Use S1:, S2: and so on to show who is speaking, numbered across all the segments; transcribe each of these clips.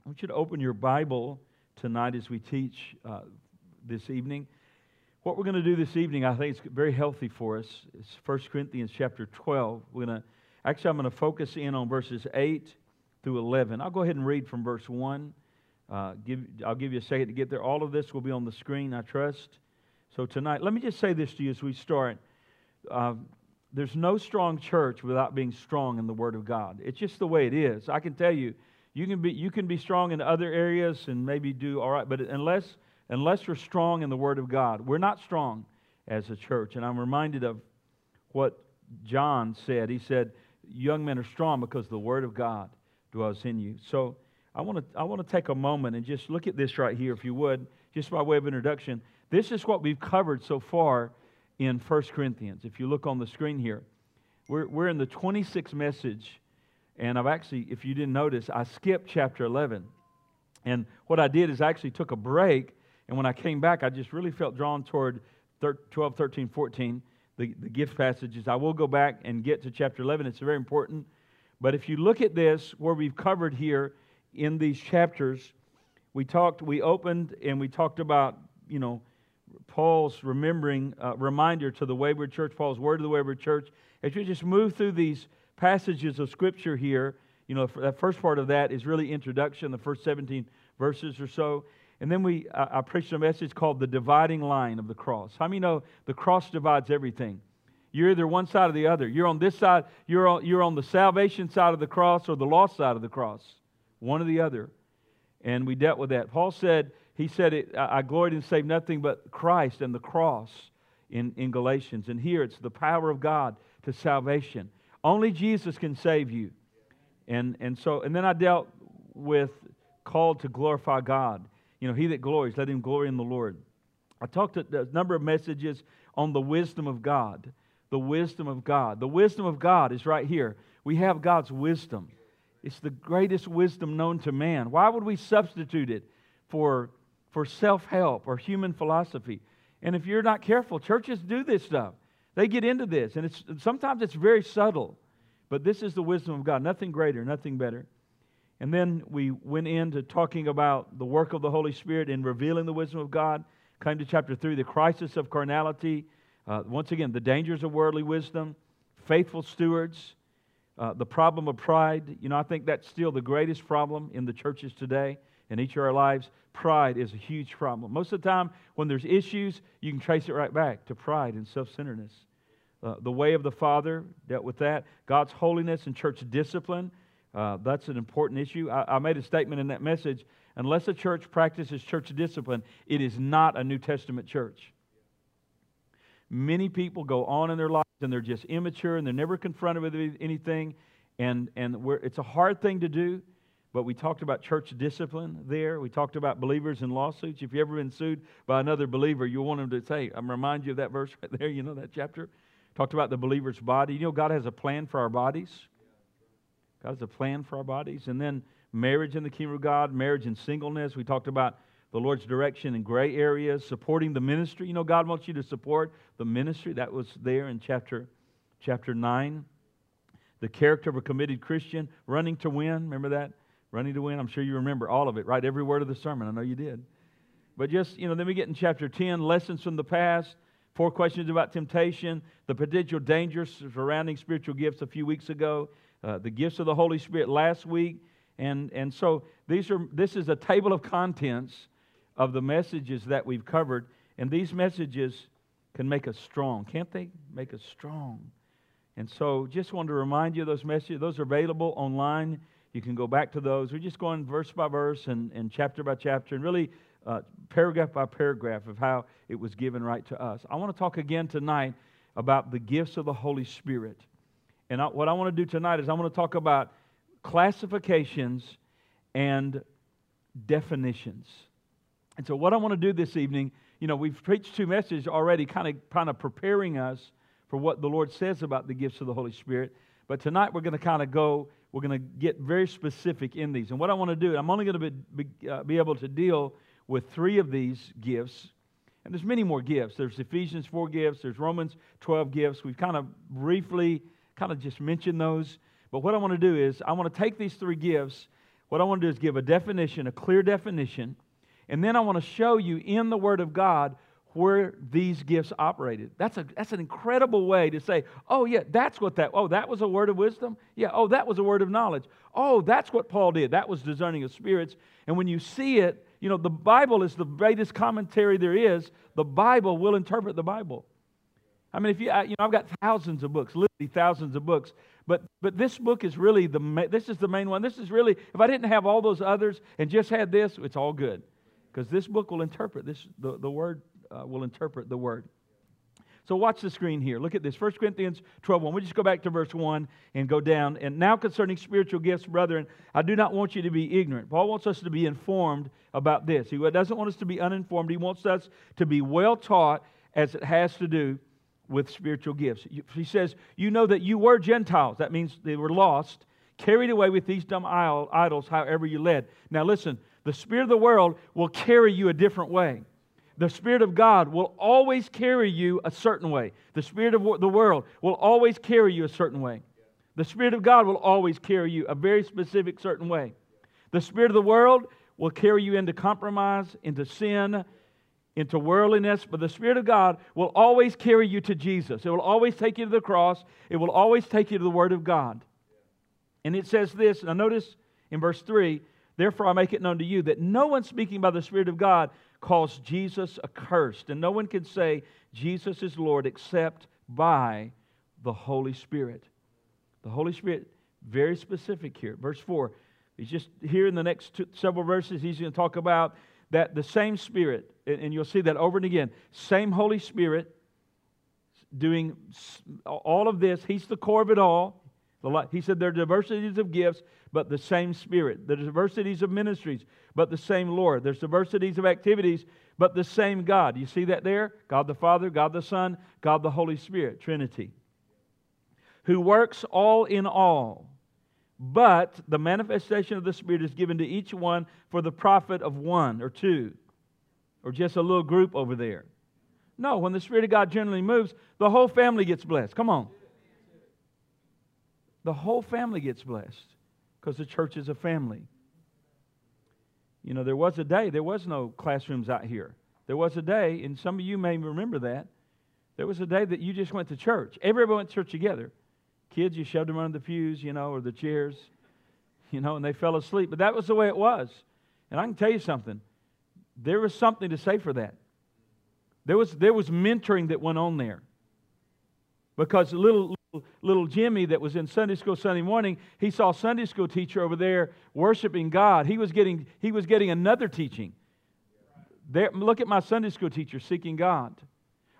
S1: I want you to open your Bible tonight as we teach uh, this evening. What we're going to do this evening, I think it's very healthy for us. It's 1 Corinthians chapter 12. We're going to actually I'm going to focus in on verses 8 through 11. I'll go ahead and read from verse 1. Uh, give, I'll give you a second to get there. All of this will be on the screen, I trust. So tonight, let me just say this to you as we start. Uh, there's no strong church without being strong in the Word of God. It's just the way it is. I can tell you, you can be, you can be strong in other areas and maybe do all right, but unless, unless we're strong in the Word of God, we're not strong as a church. And I'm reminded of what John said. He said, Young men are strong because the Word of God dwells in you. So I want to I want to take a moment and just look at this right here, if you would, just by way of introduction. This is what we've covered so far in 1 Corinthians. If you look on the screen here, we're, we're in the 26th message. And I've actually, if you didn't notice, I skipped chapter 11. And what I did is I actually took a break. And when I came back, I just really felt drawn toward 12, 13, 14, the, the gift passages. I will go back and get to chapter 11. It's very important. But if you look at this, where we've covered here in these chapters, we talked, we opened and we talked about, you know, Paul's remembering uh, reminder to the wayward church, Paul's word to the wayward church. As you just move through these passages of Scripture here, you know, that first part of that is really introduction, the first 17 verses or so. And then we, I, I preached a message called the dividing line of the cross. How many know the cross divides everything? You're either one side or the other. You're on this side, you're on, you're on the salvation side of the cross or the lost side of the cross, one or the other. And we dealt with that. Paul said, he said, it, I gloried in save nothing but Christ and the cross in, in Galatians. And here it's the power of God to salvation. Only Jesus can save you. And, and so, and then I dealt with called to glorify God. You know, he that glories, let him glory in the Lord. I talked a, a number of messages on the wisdom of God. The wisdom of God. The wisdom of God is right here. We have God's wisdom. It's the greatest wisdom known to man. Why would we substitute it for for self help or human philosophy. And if you're not careful, churches do this stuff. They get into this, and it's, sometimes it's very subtle. But this is the wisdom of God. Nothing greater, nothing better. And then we went into talking about the work of the Holy Spirit in revealing the wisdom of God. Came to chapter 3, the crisis of carnality. Uh, once again, the dangers of worldly wisdom, faithful stewards, uh, the problem of pride. You know, I think that's still the greatest problem in the churches today in each of our lives, pride is a huge problem. Most of the time, when there's issues, you can trace it right back to pride and self centeredness. Uh, the way of the Father dealt with that. God's holiness and church discipline, uh, that's an important issue. I, I made a statement in that message unless a church practices church discipline, it is not a New Testament church. Many people go on in their lives and they're just immature and they're never confronted with anything. And, and it's a hard thing to do. But we talked about church discipline there. We talked about believers in lawsuits. If you've ever been sued by another believer, you'll want them to say, I'm remind you of that verse right there, you know, that chapter. Talked about the believer's body. You know, God has a plan for our bodies. God has a plan for our bodies. And then marriage in the kingdom of God, marriage and singleness. We talked about the Lord's direction in gray areas, supporting the ministry. You know, God wants you to support the ministry. That was there in chapter, chapter 9. The character of a committed Christian, running to win. Remember that? Running to Win. I'm sure you remember all of it, right? Every word of the sermon. I know you did. But just, you know, then we get in chapter 10, lessons from the past, four questions about temptation, the potential dangers surrounding spiritual gifts a few weeks ago, uh, the gifts of the Holy Spirit last week. And, and so these are, this is a table of contents of the messages that we've covered. And these messages can make us strong, can't they? Make us strong. And so just wanted to remind you of those messages. Those are available online you can go back to those. We're just going verse by verse and, and chapter by chapter and really uh, paragraph by paragraph of how it was given right to us. I want to talk again tonight about the gifts of the Holy Spirit. And I, what I want to do tonight is I want to talk about classifications and definitions. And so, what I want to do this evening, you know, we've preached two messages already, kind of, kind of preparing us for what the Lord says about the gifts of the Holy Spirit. But tonight we're going to kind of go we're going to get very specific in these. And what I want to do, I'm only going to be, be, uh, be able to deal with three of these gifts. And there's many more gifts. There's Ephesians 4 gifts, there's Romans 12 gifts. We've kind of briefly kind of just mentioned those. But what I want to do is I want to take these three gifts. what I want to do is give a definition, a clear definition, and then I want to show you in the Word of God where these gifts operated. That's, a, that's an incredible way to say, oh, yeah, that's what that, oh, that was a word of wisdom? Yeah, oh, that was a word of knowledge. Oh, that's what Paul did. That was discerning of spirits. And when you see it, you know, the Bible is the greatest commentary there is. The Bible will interpret the Bible. I mean, if you, you know, I've got thousands of books, literally thousands of books, but, but this book is really the, ma- this is the main one. This is really, if I didn't have all those others and just had this, it's all good. Because this book will interpret this, the, the word uh, will interpret the word. So watch the screen here. Look at this. 1 Corinthians 12, 1. We just go back to verse 1 and go down. And now concerning spiritual gifts, brethren, I do not want you to be ignorant. Paul wants us to be informed about this. He doesn't want us to be uninformed. He wants us to be well taught as it has to do with spiritual gifts. He says, You know that you were Gentiles. That means they were lost, carried away with these dumb idols, however you led. Now listen, the spirit of the world will carry you a different way. The Spirit of God will always carry you a certain way. The Spirit of the world will always carry you a certain way. The Spirit of God will always carry you a very specific certain way. The Spirit of the world will carry you into compromise, into sin, into worldliness, but the Spirit of God will always carry you to Jesus. It will always take you to the cross, it will always take you to the Word of God. And it says this, now notice in verse 3 Therefore I make it known to you that no one speaking by the Spirit of God calls Jesus accursed, and no one can say Jesus is Lord except by the Holy Spirit. The Holy Spirit, very specific here. Verse 4, he's just here in the next two, several verses, he's going to talk about that the same Spirit, and you'll see that over and again, same Holy Spirit doing all of this. He's the core of it all. He said there are diversities of gifts, but the same Spirit. The diversities of ministries, but the same Lord. There's diversities of activities, but the same God. You see that there? God the Father, God the Son, God the Holy Spirit, Trinity. Who works all in all. But the manifestation of the Spirit is given to each one for the profit of one or two, or just a little group over there. No, when the Spirit of God generally moves, the whole family gets blessed. Come on. The whole family gets blessed because the church is a family. You know, there was a day, there was no classrooms out here. There was a day, and some of you may remember that. There was a day that you just went to church. Everybody went to church together. Kids, you shoved them under the pews, you know, or the chairs, you know, and they fell asleep. But that was the way it was. And I can tell you something. There was something to say for that. There was, there was mentoring that went on there. Because little, little Jimmy that was in Sunday school Sunday morning, he saw Sunday school teacher over there worshiping God. He was getting, he was getting another teaching. There, look at my Sunday school teacher seeking God.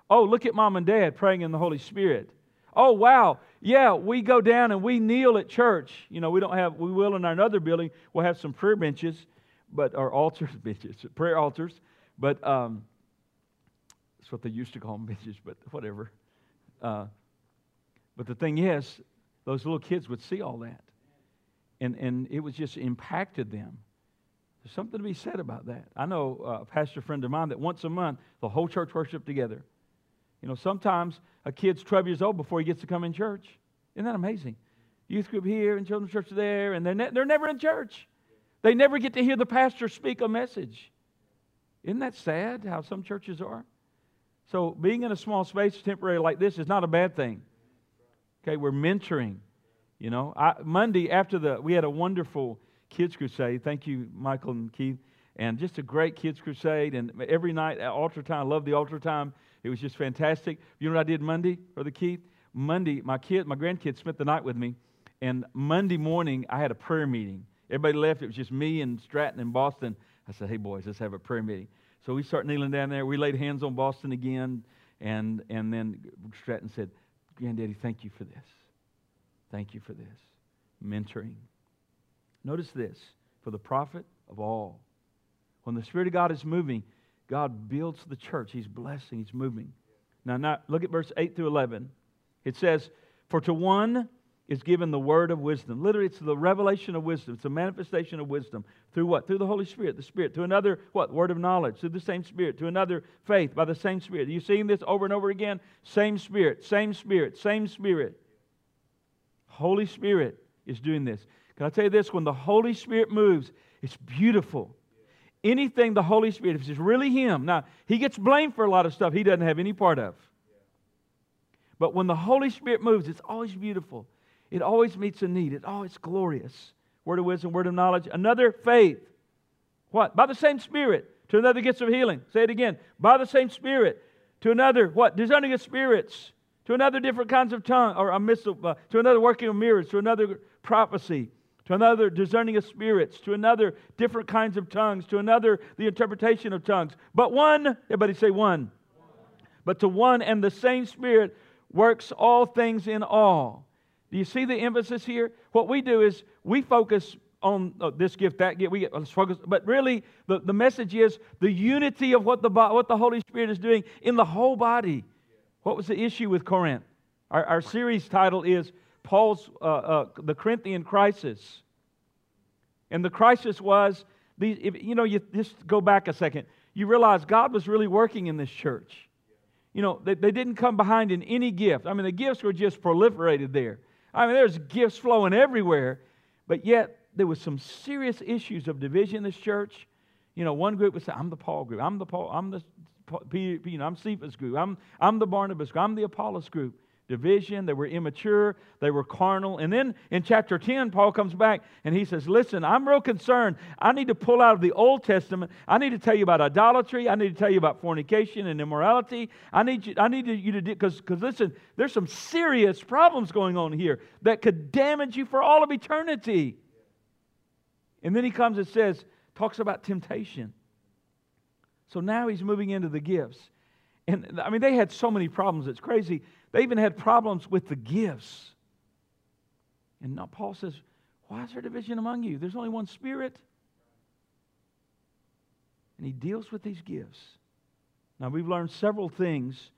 S1: Oh, look at mom and dad praying in the Holy Spirit. Oh, wow. Yeah, we go down and we kneel at church. You know, we don't have, we will in our other building, we'll have some prayer benches, but, or altars, benches, prayer altars. But um, that's what they used to call them benches, but whatever. Uh, but the thing is, those little kids would see all that. And, and it was just impacted them. There's something to be said about that. I know a pastor friend of mine that once a month, the whole church worship together. You know, sometimes a kid's 12 years old before he gets to come in church. Isn't that amazing? Youth group here and children's church there, and they're, ne- they're never in church. They never get to hear the pastor speak a message. Isn't that sad how some churches are? So, being in a small space temporary like this is not a bad thing. Okay, we're mentoring. You know, I, Monday after the, we had a wonderful kids crusade. Thank you, Michael and Keith. And just a great kids crusade. And every night at altar time, I love the altar time. It was just fantastic. You know what I did Monday, Brother Keith? Monday, my kid, my grandkids spent the night with me. And Monday morning, I had a prayer meeting. Everybody left. It was just me and Stratton and Boston. I said, hey, boys, let's have a prayer meeting. So we start kneeling down there. We laid hands on Boston again. And, and then Stratton said, Granddaddy, thank you for this. Thank you for this. Mentoring. Notice this for the profit of all. When the Spirit of God is moving, God builds the church. He's blessing, He's moving. Now, now look at verse 8 through 11. It says, For to one is given the word of wisdom. Literally, it's the revelation of wisdom. It's a manifestation of wisdom. Through what? Through the Holy Spirit, the Spirit. To another, what? Word of knowledge. Through the same Spirit. To another, faith by the same Spirit. You seeing this over and over again? Same Spirit, same Spirit, same Spirit. Holy Spirit is doing this. Can I tell you this? When the Holy Spirit moves, it's beautiful. Anything the Holy Spirit, if it's really Him, now, He gets blamed for a lot of stuff He doesn't have any part of. But when the Holy Spirit moves, it's always beautiful. It always meets a need. It, oh, it's glorious. Word of wisdom, word of knowledge. Another faith. What? By the same Spirit. To another gifts of healing. Say it again. By the same Spirit. To another, what? Discerning of spirits. To another, different kinds of tongue, or a missile, uh, to another, working of mirrors. To another, prophecy. To another, discerning of spirits. To another, different kinds of tongues. To another, the interpretation of tongues. But one, everybody say one. one. But to one and the same Spirit works all things in all. Do you see the emphasis here? What we do is we focus on uh, this gift, that gift, we get let's focus, but really the, the message is the unity of what the, what the Holy Spirit is doing in the whole body. What was the issue with Corinth? Our, our series title is Paul's, uh, uh, the Corinthian crisis. And the crisis was, these, if, you know, you just go back a second, you realize God was really working in this church. You know, they, they didn't come behind in any gift. I mean, the gifts were just proliferated there. I mean, there's gifts flowing everywhere, but yet there was some serious issues of division in this church. You know, one group would say, I'm the Paul group, I'm the Paul, I'm the Peter, you know, I'm Cephas group, I'm, I'm the Barnabas group, I'm the Apollos group division, they were immature, they were carnal. And then in chapter 10, Paul comes back and he says, Listen, I'm real concerned. I need to pull out of the Old Testament. I need to tell you about idolatry. I need to tell you about fornication and immorality. I need you, I need you to do, because listen, there's some serious problems going on here that could damage you for all of eternity. And then he comes and says, talks about temptation. So now he's moving into the gifts. And I mean, they had so many problems, it's crazy. They even had problems with the gifts. And now Paul says, Why is there division among you? There's only one Spirit. And he deals with these gifts. Now, we've learned several things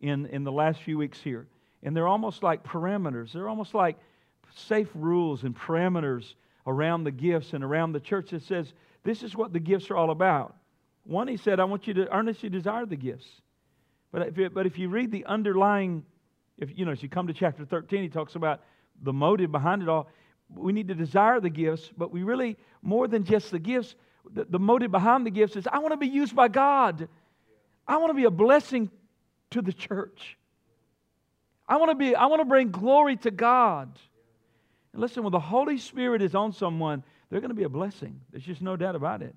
S1: in, in the last few weeks here. And they're almost like parameters, they're almost like safe rules and parameters around the gifts and around the church that says, This is what the gifts are all about. One, he said, I want you to earnestly desire the gifts. But if, it, but if you read the underlying if you know, as you come to chapter 13, he talks about the motive behind it all. We need to desire the gifts, but we really, more than just the gifts, the, the motive behind the gifts is I want to be used by God. I want to be a blessing to the church. I want to be, I want to bring glory to God. And listen, when the Holy Spirit is on someone, they're going to be a blessing. There's just no doubt about it.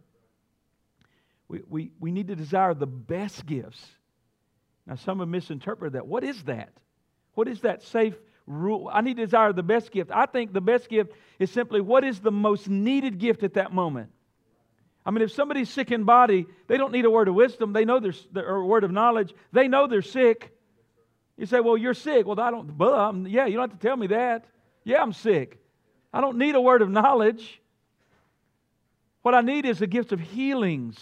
S1: We, we, we need to desire the best gifts. Now, some have misinterpreted that. What is that? What is that safe rule? I need to desire the best gift. I think the best gift is simply what is the most needed gift at that moment. I mean, if somebody's sick in body, they don't need a word of wisdom. They know they're, or a word of knowledge. They know they're sick. You say, well, you're sick. Well, I don't, well, yeah, you don't have to tell me that. Yeah, I'm sick. I don't need a word of knowledge. What I need is the gift of healings.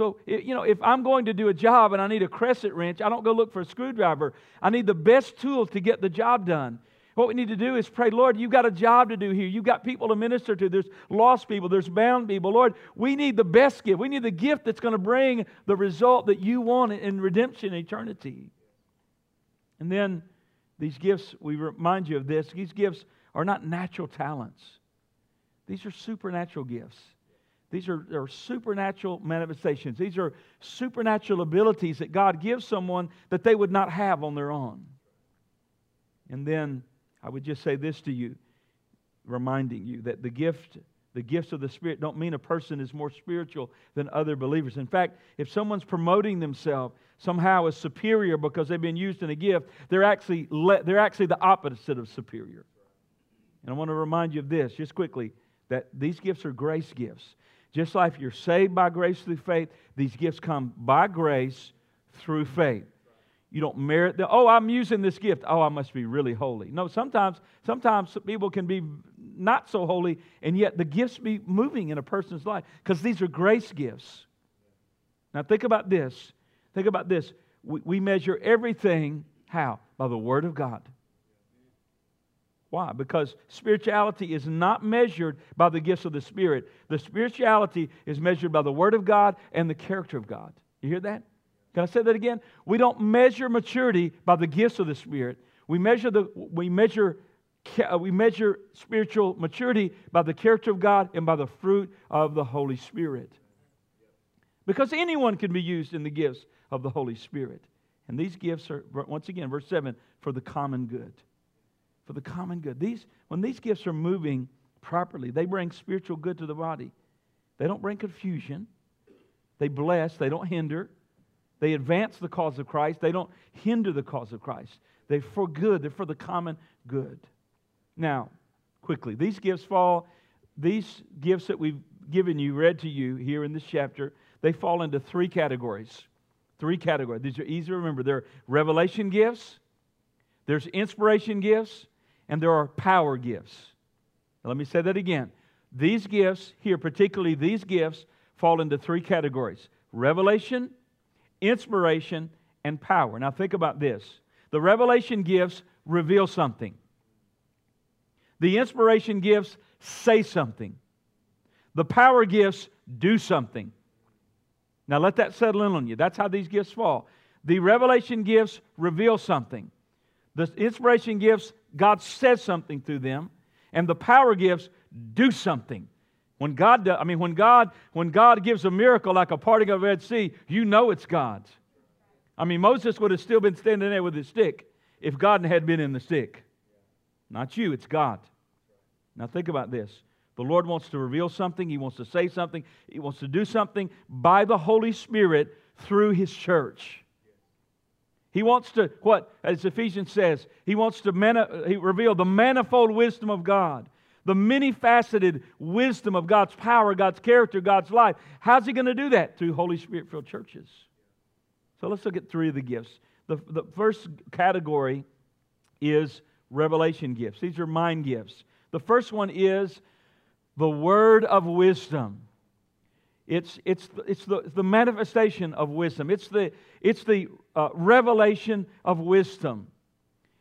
S1: So, you know, if I'm going to do a job and I need a crescent wrench, I don't go look for a screwdriver. I need the best tool to get the job done. What we need to do is pray, Lord, you've got a job to do here. You've got people to minister to. There's lost people, there's bound people. Lord, we need the best gift. We need the gift that's going to bring the result that you want in redemption eternity. And then these gifts, we remind you of this, these gifts are not natural talents, these are supernatural gifts. These are, are, supernatural manifestations. These are supernatural abilities that God gives someone that they would not have on their own. And then I would just say this to you, reminding you that the gift, the gifts of the Spirit don't mean a person is more spiritual than other believers. In fact, if someone's promoting themselves somehow as superior because they've been used in a gift, they're actually, le- they're actually the opposite of superior. And I want to remind you of this just quickly that these gifts are grace gifts. Just like you're saved by grace through faith, these gifts come by grace through faith. You don't merit the, oh, I'm using this gift. Oh, I must be really holy. No, sometimes, sometimes people can be not so holy, and yet the gifts be moving in a person's life because these are grace gifts. Now think about this. Think about this. We, we measure everything how? By the Word of God. Why? Because spirituality is not measured by the gifts of the Spirit. The spirituality is measured by the Word of God and the character of God. You hear that? Can I say that again? We don't measure maturity by the gifts of the Spirit. We measure, the, we measure uh, we measure spiritual maturity by the character of God and by the fruit of the Holy Spirit. Because anyone can be used in the gifts of the Holy Spirit. And these gifts are, once again, verse 7, for the common good. For the common good. These, when these gifts are moving properly, they bring spiritual good to the body. They don't bring confusion. They bless. They don't hinder. They advance the cause of Christ. They don't hinder the cause of Christ. They're for good. They're for the common good. Now, quickly, these gifts fall, these gifts that we've given you, read to you here in this chapter, they fall into three categories. Three categories. These are easy to remember. There are revelation gifts, there's inspiration gifts, and there are power gifts. Now, let me say that again. These gifts, here, particularly these gifts, fall into three categories revelation, inspiration, and power. Now, think about this the revelation gifts reveal something. The inspiration gifts say something. The power gifts do something. Now let that settle in on you. That's how these gifts fall. The revelation gifts reveal something. The inspiration gifts, God says something through them. And the power gifts do something. When God, does, I mean, when God, when God gives a miracle like a parting of the Red Sea, you know it's God's. I mean, Moses would have still been standing there with his stick if God had been in the stick. Not you, it's God. Now think about this. The Lord wants to reveal something, He wants to say something, He wants to do something by the Holy Spirit through His church. He wants to, what, as Ephesians says, He wants to mani- he reveal the manifold wisdom of God, the many faceted wisdom of God's power, God's character, God's life. How's He going to do that? Through Holy Spirit filled churches. So let's look at three of the gifts. The, the first category is revelation gifts, these are mind gifts. The first one is the word of wisdom. It's, it's, it's, the, it's the manifestation of wisdom. It's the, it's the uh, revelation of wisdom.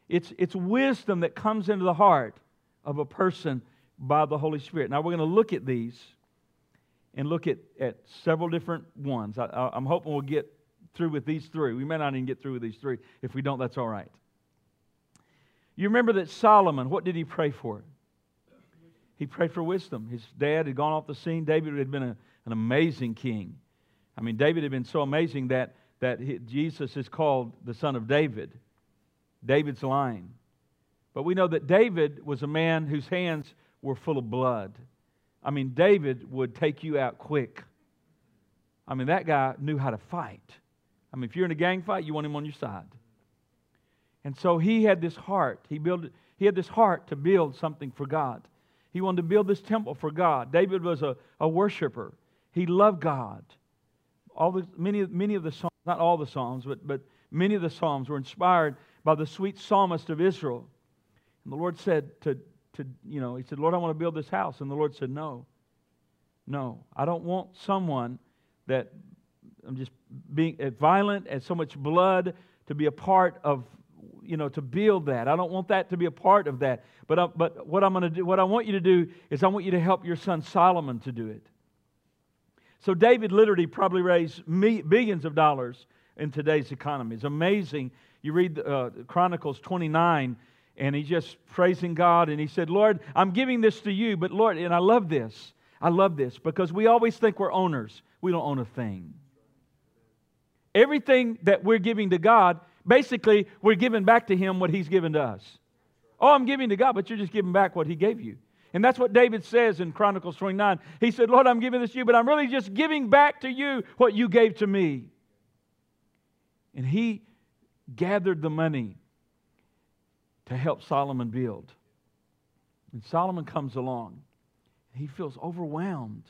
S1: It's, it's wisdom that comes into the heart of a person by the Holy Spirit. Now, we're going to look at these and look at, at several different ones. I, I'm hoping we'll get through with these three. We may not even get through with these three. If we don't, that's all right. You remember that Solomon, what did he pray for? He prayed for wisdom. His dad had gone off the scene. David had been a, an amazing king. I mean, David had been so amazing that, that he, Jesus is called the son of David, David's line. But we know that David was a man whose hands were full of blood. I mean, David would take you out quick. I mean, that guy knew how to fight. I mean, if you're in a gang fight, you want him on your side. And so he had this heart. He, built, he had this heart to build something for God. He wanted to build this temple for God. David was a, a worshiper. He loved God. All the, many, many of the Psalms, not all the Psalms, but, but many of the Psalms were inspired by the sweet psalmist of Israel. And the Lord said to, to, you know, he said, Lord, I want to build this house. And the Lord said, no. No. I don't want someone that I'm just being eh, violent and so much blood to be a part of you know, to build that. I don't want that to be a part of that. But, I, but what I'm going to do, what I want you to do is I want you to help your son Solomon to do it. So David literally probably raised me, billions of dollars in today's economy. It's amazing. You read uh, Chronicles 29, and he's just praising God, and he said, Lord, I'm giving this to you, but Lord, and I love this. I love this because we always think we're owners. We don't own a thing. Everything that we're giving to God Basically, we're giving back to him what he's given to us. Oh, I'm giving to God, but you're just giving back what he gave you. And that's what David says in Chronicles 29. He said, Lord, I'm giving this to you, but I'm really just giving back to you what you gave to me. And he gathered the money to help Solomon build. And Solomon comes along. He feels overwhelmed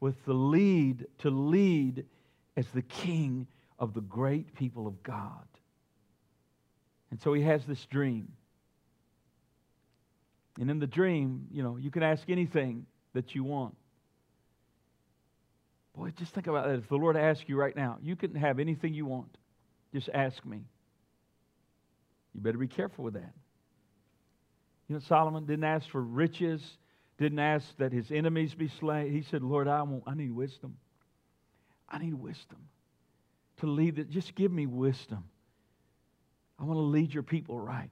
S1: with the lead to lead as the king of the great people of God. And so he has this dream. And in the dream, you know, you can ask anything that you want. Boy, just think about that. If the Lord asks you right now, you can have anything you want. Just ask me. You better be careful with that. You know, Solomon didn't ask for riches, didn't ask that his enemies be slain. He said, Lord, I, want, I need wisdom. I need wisdom to lead it. Just give me wisdom. I want to lead your people right.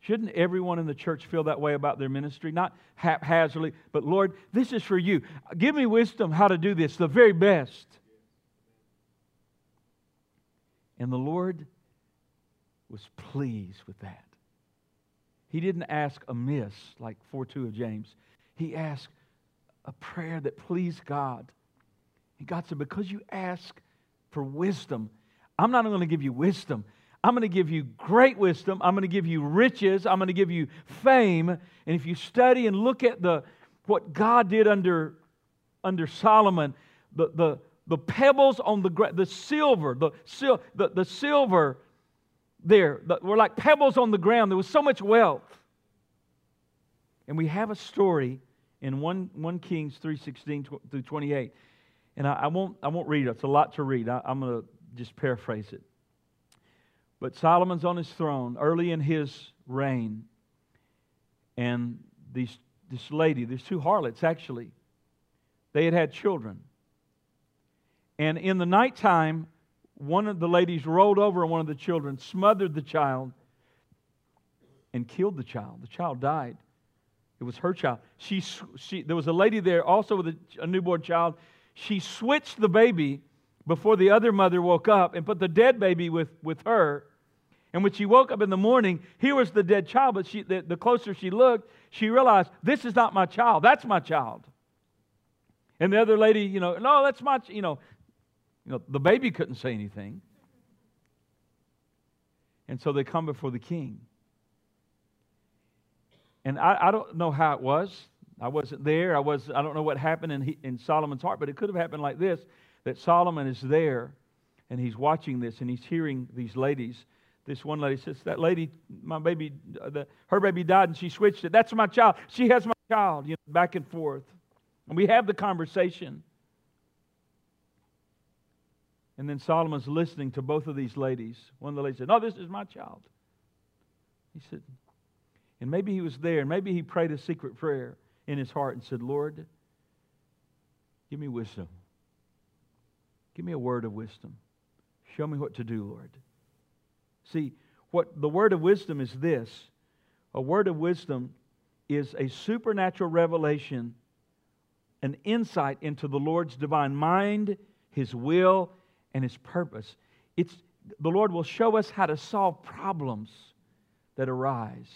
S1: Shouldn't everyone in the church feel that way about their ministry? Not haphazardly, but Lord, this is for you. Give me wisdom how to do this, the very best. And the Lord was pleased with that. He didn't ask amiss like 4 2 of James. He asked a prayer that pleased God. And God said, Because you ask for wisdom, I'm not going to give you wisdom. I'm going to give you great wisdom. I'm going to give you riches. I'm going to give you fame. And if you study and look at the, what God did under, under Solomon, the, the, the pebbles on the ground, the silver, the, sil, the, the silver there the, were like pebbles on the ground. There was so much wealth. And we have a story in 1, 1 Kings 3.16 through 28. And I, I, won't, I won't read it. It's a lot to read. I, I'm going to just paraphrase it. But Solomon's on his throne early in his reign. And these, this lady, these two harlots actually, they had had children. And in the nighttime, one of the ladies rolled over on one of the children, smothered the child, and killed the child. The child died. It was her child. She, she, there was a lady there also with a, a newborn child. She switched the baby before the other mother woke up and put the dead baby with, with her. And when she woke up in the morning, here was the dead child, but she, the, the closer she looked, she realized, this is not my child, that's my child. And the other lady, you know, no, that's my, you know, you know, the baby couldn't say anything. And so they come before the king. And I, I don't know how it was. I wasn't there. I, was, I don't know what happened in, in Solomon's heart, but it could have happened like this that Solomon is there and he's watching this and he's hearing these ladies. This one lady says, That lady, my baby, the, her baby died and she switched it. That's my child. She has my child, you know, back and forth. And we have the conversation. And then Solomon's listening to both of these ladies. One of the ladies said, No, this is my child. He said, and maybe he was there, and maybe he prayed a secret prayer in his heart and said, Lord, give me wisdom. Give me a word of wisdom. Show me what to do, Lord. See, what the word of wisdom is this a word of wisdom is a supernatural revelation, an insight into the Lord's divine mind, his will, and his purpose. It's, the Lord will show us how to solve problems that arise.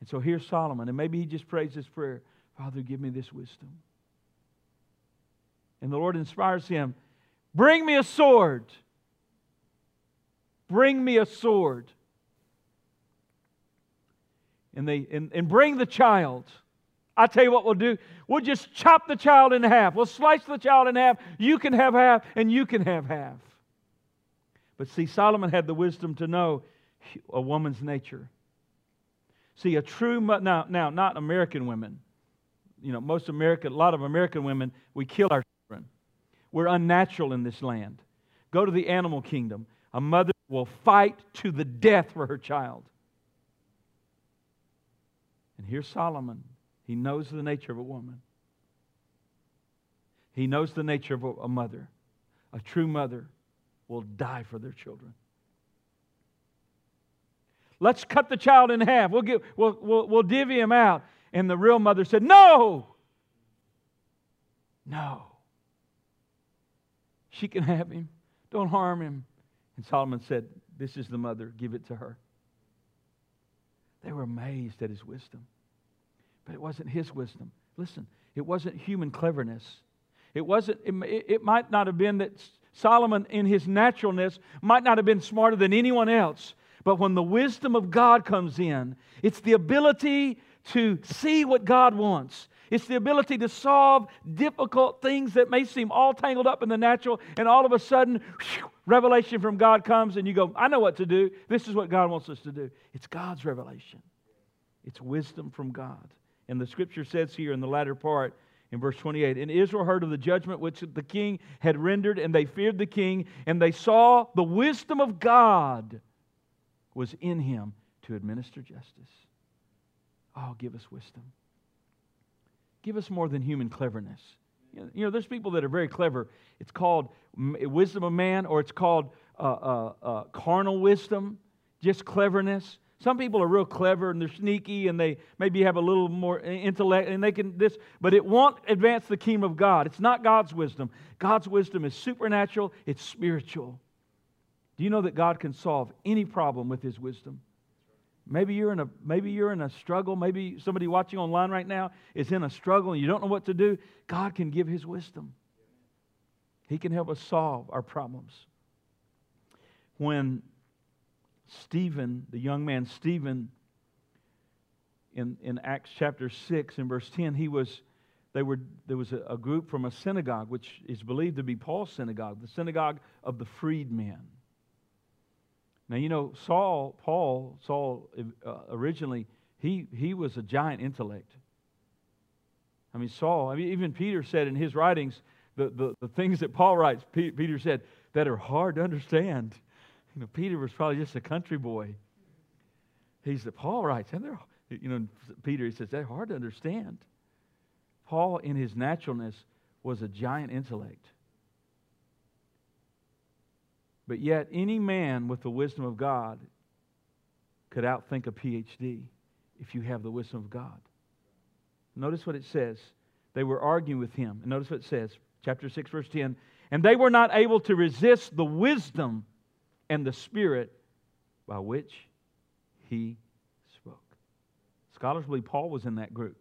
S1: And so here's Solomon, and maybe he just prays this prayer Father, give me this wisdom. And the Lord inspires him Bring me a sword. Bring me a sword. And, they, and, and bring the child. I tell you what we'll do. We'll just chop the child in half. We'll slice the child in half. You can have half, and you can have half. But see, Solomon had the wisdom to know a woman's nature. See, a true now, now not American women. You know, most American, a lot of American women, we kill our children. We're unnatural in this land. Go to the animal kingdom. A mother will fight to the death for her child. And here's Solomon. He knows the nature of a woman. He knows the nature of a mother. A true mother will die for their children. Let's cut the child in half. We'll, give, we'll, we'll, we'll divvy him out. And the real mother said, No! No. She can have him. Don't harm him. And Solomon said, This is the mother. Give it to her. They were amazed at his wisdom. But it wasn't his wisdom. Listen, it wasn't human cleverness. It wasn't, it, it might not have been that Solomon, in his naturalness, might not have been smarter than anyone else. But when the wisdom of God comes in, it's the ability to see what God wants. It's the ability to solve difficult things that may seem all tangled up in the natural, and all of a sudden, whew, revelation from God comes, and you go, I know what to do. This is what God wants us to do. It's God's revelation, it's wisdom from God. And the scripture says here in the latter part, in verse 28 And Israel heard of the judgment which the king had rendered, and they feared the king, and they saw the wisdom of God was in him to administer justice. Oh, give us wisdom. Give us more than human cleverness. You know, there's people that are very clever. It's called wisdom of man, or it's called uh, uh, uh, carnal wisdom, just cleverness. Some people are real clever and they're sneaky and they maybe have a little more intellect and they can this, but it won't advance the kingdom of God. It's not God's wisdom. God's wisdom is supernatural, it's spiritual. Do you know that God can solve any problem with his wisdom? Maybe you're in a maybe you're in a struggle, maybe somebody watching online right now is in a struggle and you don't know what to do. God can give his wisdom. He can help us solve our problems. When Stephen, the young man Stephen, in, in Acts chapter 6 and verse 10, he was, they were, there was a, a group from a synagogue, which is believed to be Paul's synagogue, the synagogue of the freedmen. Now, you know, Saul, Paul, Saul uh, originally, he, he was a giant intellect. I mean, Saul, I mean, even Peter said in his writings, the, the, the things that Paul writes, Peter said, that are hard to understand. You know, Peter was probably just a country boy. He's the Paul writes, and they're you know, Peter he says they're hard to understand. Paul, in his naturalness, was a giant intellect. But yet, any man with the wisdom of God could outthink a PhD if you have the wisdom of God. Notice what it says. They were arguing with him. And notice what it says, chapter 6, verse 10. And they were not able to resist the wisdom and the Spirit by which he spoke. Scholars believe Paul was in that group.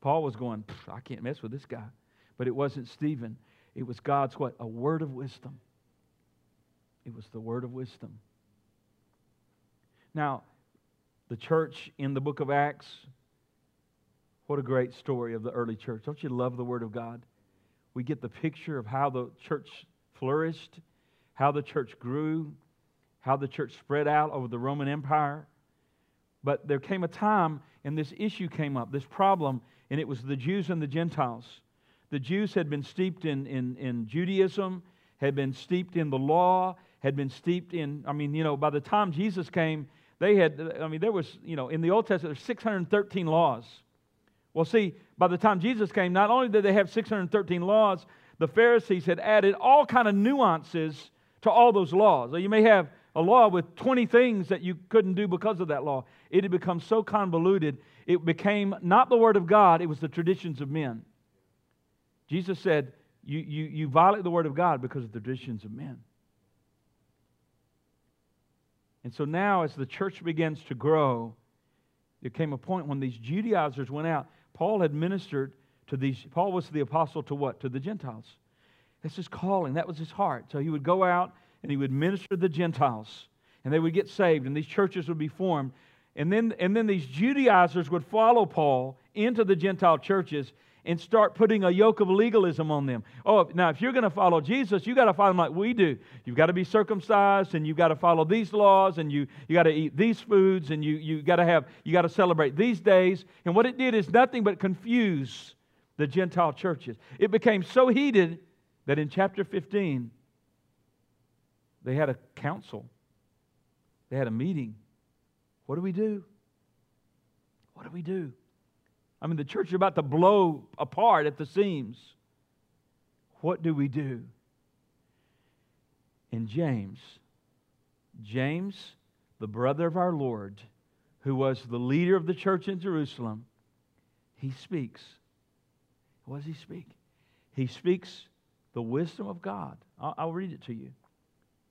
S1: Paul was going, I can't mess with this guy. But it wasn't Stephen. It was God's what? A word of wisdom. It was the word of wisdom. Now, the church in the book of Acts, what a great story of the early church. Don't you love the word of God? We get the picture of how the church flourished, how the church grew, how the church spread out over the Roman Empire. But there came a time, and this issue came up, this problem, and it was the Jews and the Gentiles. The Jews had been steeped in, in, in Judaism, had been steeped in the law, had been steeped in, I mean, you know, by the time Jesus came, they had, I mean, there was, you know, in the Old Testament, there's 613 laws. Well, see, by the time Jesus came, not only did they have 613 laws, the Pharisees had added all kind of nuances to all those laws. So you may have a law with 20 things that you couldn't do because of that law. It had become so convoluted, it became not the Word of God, it was the traditions of men. Jesus said, You, you, you violate the Word of God because of the traditions of men. And so now, as the church begins to grow, there came a point when these Judaizers went out. Paul had ministered to these, Paul was the apostle to what? To the Gentiles. That's his calling. That was his heart. So he would go out and he would minister to the Gentiles, and they would get saved, and these churches would be formed. And then, and then these Judaizers would follow Paul into the Gentile churches and start putting a yoke of legalism on them. Oh, now if you're going to follow Jesus, you got to follow him like we do. You've got to be circumcised, and you've got to follow these laws, and you, you got to eat these foods, and you, you got to have you got to celebrate these days. And what it did is nothing but confuse the Gentile churches. It became so heated that in chapter 15, they had a council, they had a meeting. What do we do? What do we do? I mean, the church is about to blow apart at the seams. What do we do? And James, James, the brother of our Lord, who was the leader of the church in Jerusalem, he speaks. What does he speak? He speaks the wisdom of God. I'll, I'll read it to you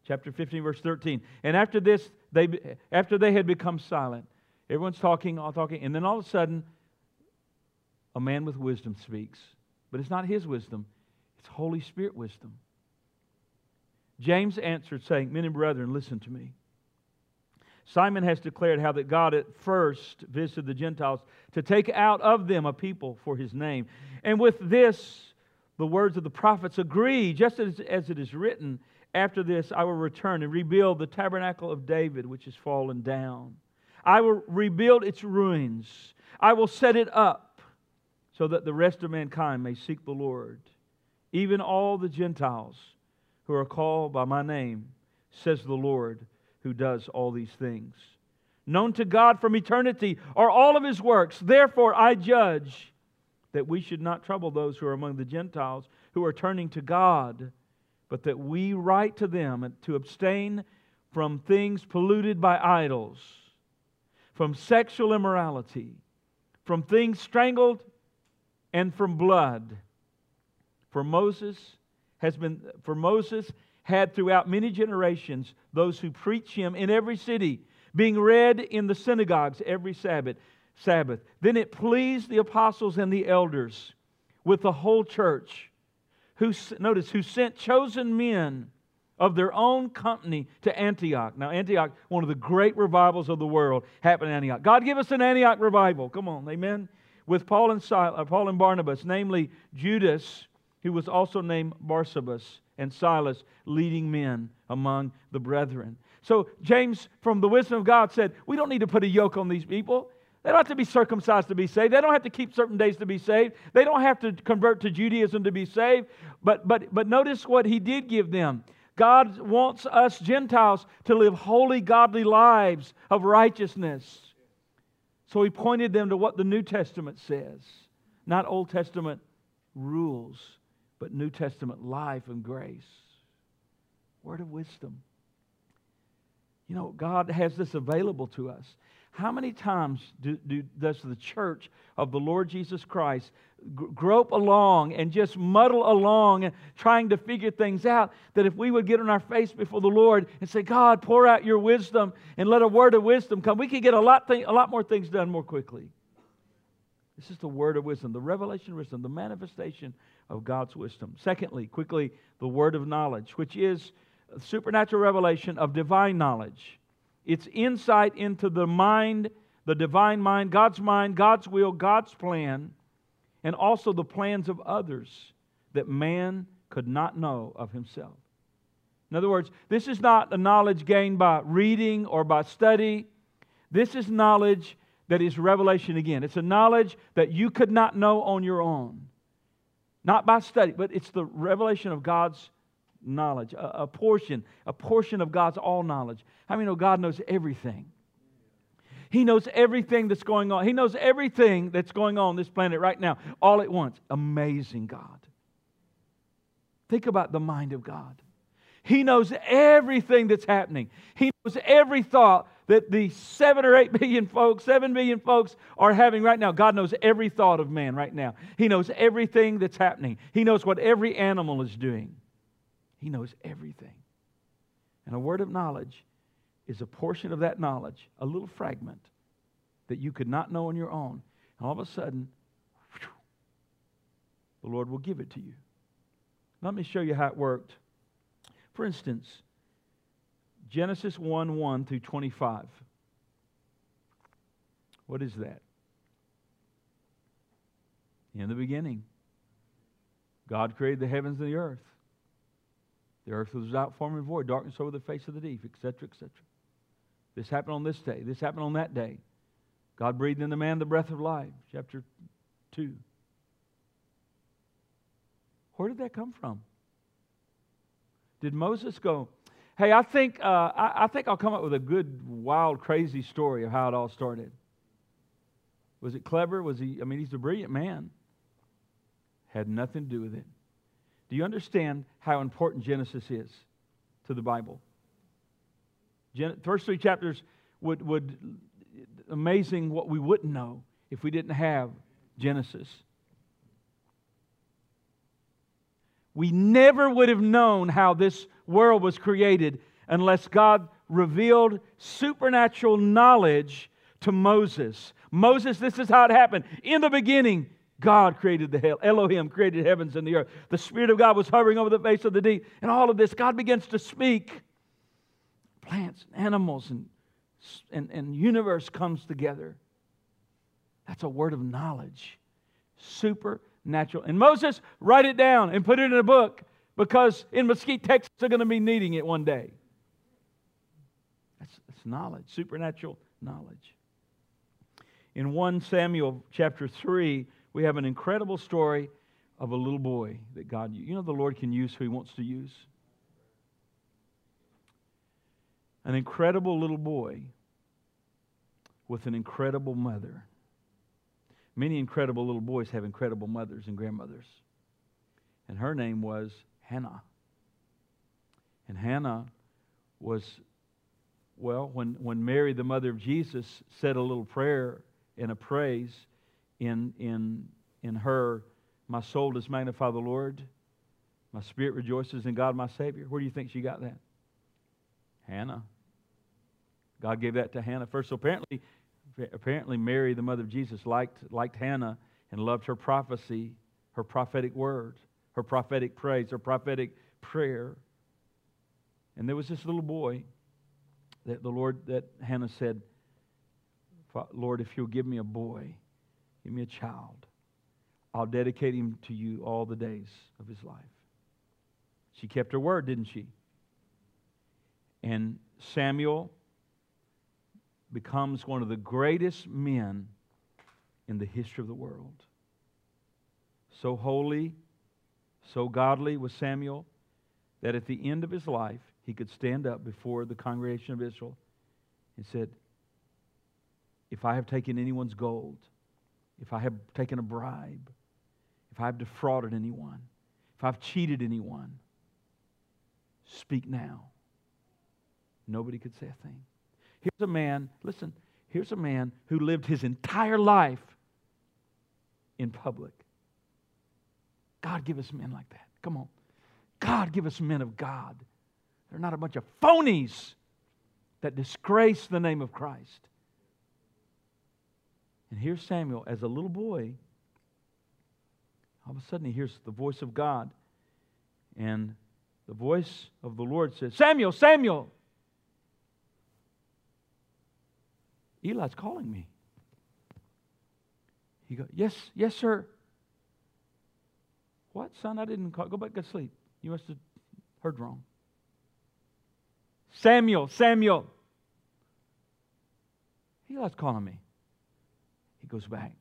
S1: chapter 15 verse 13 and after this they after they had become silent everyone's talking all talking and then all of a sudden a man with wisdom speaks but it's not his wisdom it's holy spirit wisdom james answered saying men and brethren listen to me simon has declared how that god at first visited the gentiles to take out of them a people for his name and with this the words of the prophets agree just as, as it is written after this, I will return and rebuild the tabernacle of David, which has fallen down. I will rebuild its ruins. I will set it up so that the rest of mankind may seek the Lord. Even all the Gentiles who are called by my name, says the Lord, who does all these things. Known to God from eternity are all of his works. Therefore, I judge that we should not trouble those who are among the Gentiles who are turning to God but that we write to them to abstain from things polluted by idols, from sexual immorality, from things strangled, and from blood. For Moses has been, for Moses had throughout many generations those who preach him in every city, being read in the synagogues every Sabbath. Sabbath. Then it pleased the apostles and the elders with the whole church, who notice who sent chosen men of their own company to Antioch. Now, Antioch, one of the great revivals of the world, happened in Antioch. God give us an Antioch revival. Come on, amen. With Paul and, Sil- uh, Paul and Barnabas, namely Judas, who was also named Barsabas, and Silas, leading men among the brethren. So, James, from the wisdom of God, said, We don't need to put a yoke on these people. They don't have to be circumcised to be saved. They don't have to keep certain days to be saved. They don't have to convert to Judaism to be saved. But, but, but notice what he did give them. God wants us Gentiles to live holy, godly lives of righteousness. So he pointed them to what the New Testament says, not Old Testament rules, but New Testament life and grace. Word of wisdom. You know, God has this available to us. How many times do, do, does the church of the Lord Jesus Christ grope along and just muddle along trying to figure things out that if we would get on our face before the Lord and say, God, pour out your wisdom and let a word of wisdom come, we could get a lot, th- a lot more things done more quickly. This is the word of wisdom, the revelation of wisdom, the manifestation of God's wisdom. Secondly, quickly, the word of knowledge, which is supernatural revelation of divine knowledge. It's insight into the mind, the divine mind, God's mind, God's will, God's plan, and also the plans of others that man could not know of himself. In other words, this is not a knowledge gained by reading or by study. This is knowledge that is revelation again. It's a knowledge that you could not know on your own. Not by study, but it's the revelation of God's knowledge, a, a, portion, a portion of God's all knowledge. How many know God knows everything? He knows everything that's going on. He knows everything that's going on, this planet right now, all at once. Amazing God. Think about the mind of God. He knows everything that's happening. He knows every thought that the seven or eight billion folks, seven billion folks are having right now. God knows every thought of man right now. He knows everything that's happening. He knows what every animal is doing. He knows everything. And a word of knowledge is a portion of that knowledge, a little fragment that you could not know on your own. And all of a sudden, whew, the Lord will give it to you. Let me show you how it worked. For instance, Genesis 1 1 through 25. What is that? In the beginning, God created the heavens and the earth. The earth was without form and void, darkness over the face of the deep, etc., etc. This happened on this day. This happened on that day. God breathed in the man the breath of life. Chapter 2. Where did that come from? Did Moses go, hey, I think, uh, I, I think I'll come up with a good, wild, crazy story of how it all started? Was it clever? Was he, I mean, he's a brilliant man. Had nothing to do with it. Do you understand how important Genesis is to the Bible? Gen- first three chapters would, would amazing what we wouldn't know if we didn't have Genesis. We never would have known how this world was created unless God revealed supernatural knowledge to Moses. Moses, this is how it happened. In the beginning, God created the hell. Elohim created heavens and the earth. The Spirit of God was hovering over the face of the deep. And all of this, God begins to speak. Plants, and animals, and, and, and universe comes together. That's a word of knowledge. Supernatural. And Moses, write it down and put it in a book because in Mesquite, Texas, they're going to be needing it one day. That's, that's knowledge, supernatural knowledge. In 1 Samuel chapter 3, we have an incredible story of a little boy that God, you know, the Lord can use who He wants to use. An incredible little boy with an incredible mother. Many incredible little boys have incredible mothers and grandmothers. And her name was Hannah. And Hannah was Well, when, when Mary, the mother of Jesus, said a little prayer and a praise in, in, in her, My soul does magnify the Lord, my spirit rejoices in God my Savior. Where do you think she got that? Hannah. God gave that to Hannah first. So apparently, apparently Mary, the mother of Jesus, liked, liked Hannah and loved her prophecy, her prophetic word, her prophetic praise, her prophetic prayer. And there was this little boy that the Lord, that Hannah said, Lord, if you'll give me a boy, give me a child, I'll dedicate him to you all the days of his life. She kept her word, didn't she? And Samuel becomes one of the greatest men in the history of the world. So holy, so godly was Samuel that at the end of his life, he could stand up before the congregation of Israel and said, If I have taken anyone's gold, if I have taken a bribe, if I have defrauded anyone, if I've cheated anyone, speak now. Nobody could say a thing. Here's a man, listen, here's a man who lived his entire life in public. God, give us men like that. Come on. God, give us men of God. They're not a bunch of phonies that disgrace the name of Christ. And here's Samuel as a little boy. All of a sudden, he hears the voice of God. And the voice of the Lord says, Samuel, Samuel. Eli's calling me. He goes, Yes, yes, sir. What, son? I didn't call. Go back to sleep. You must have heard wrong. Samuel, Samuel. Eli's calling me. He goes back.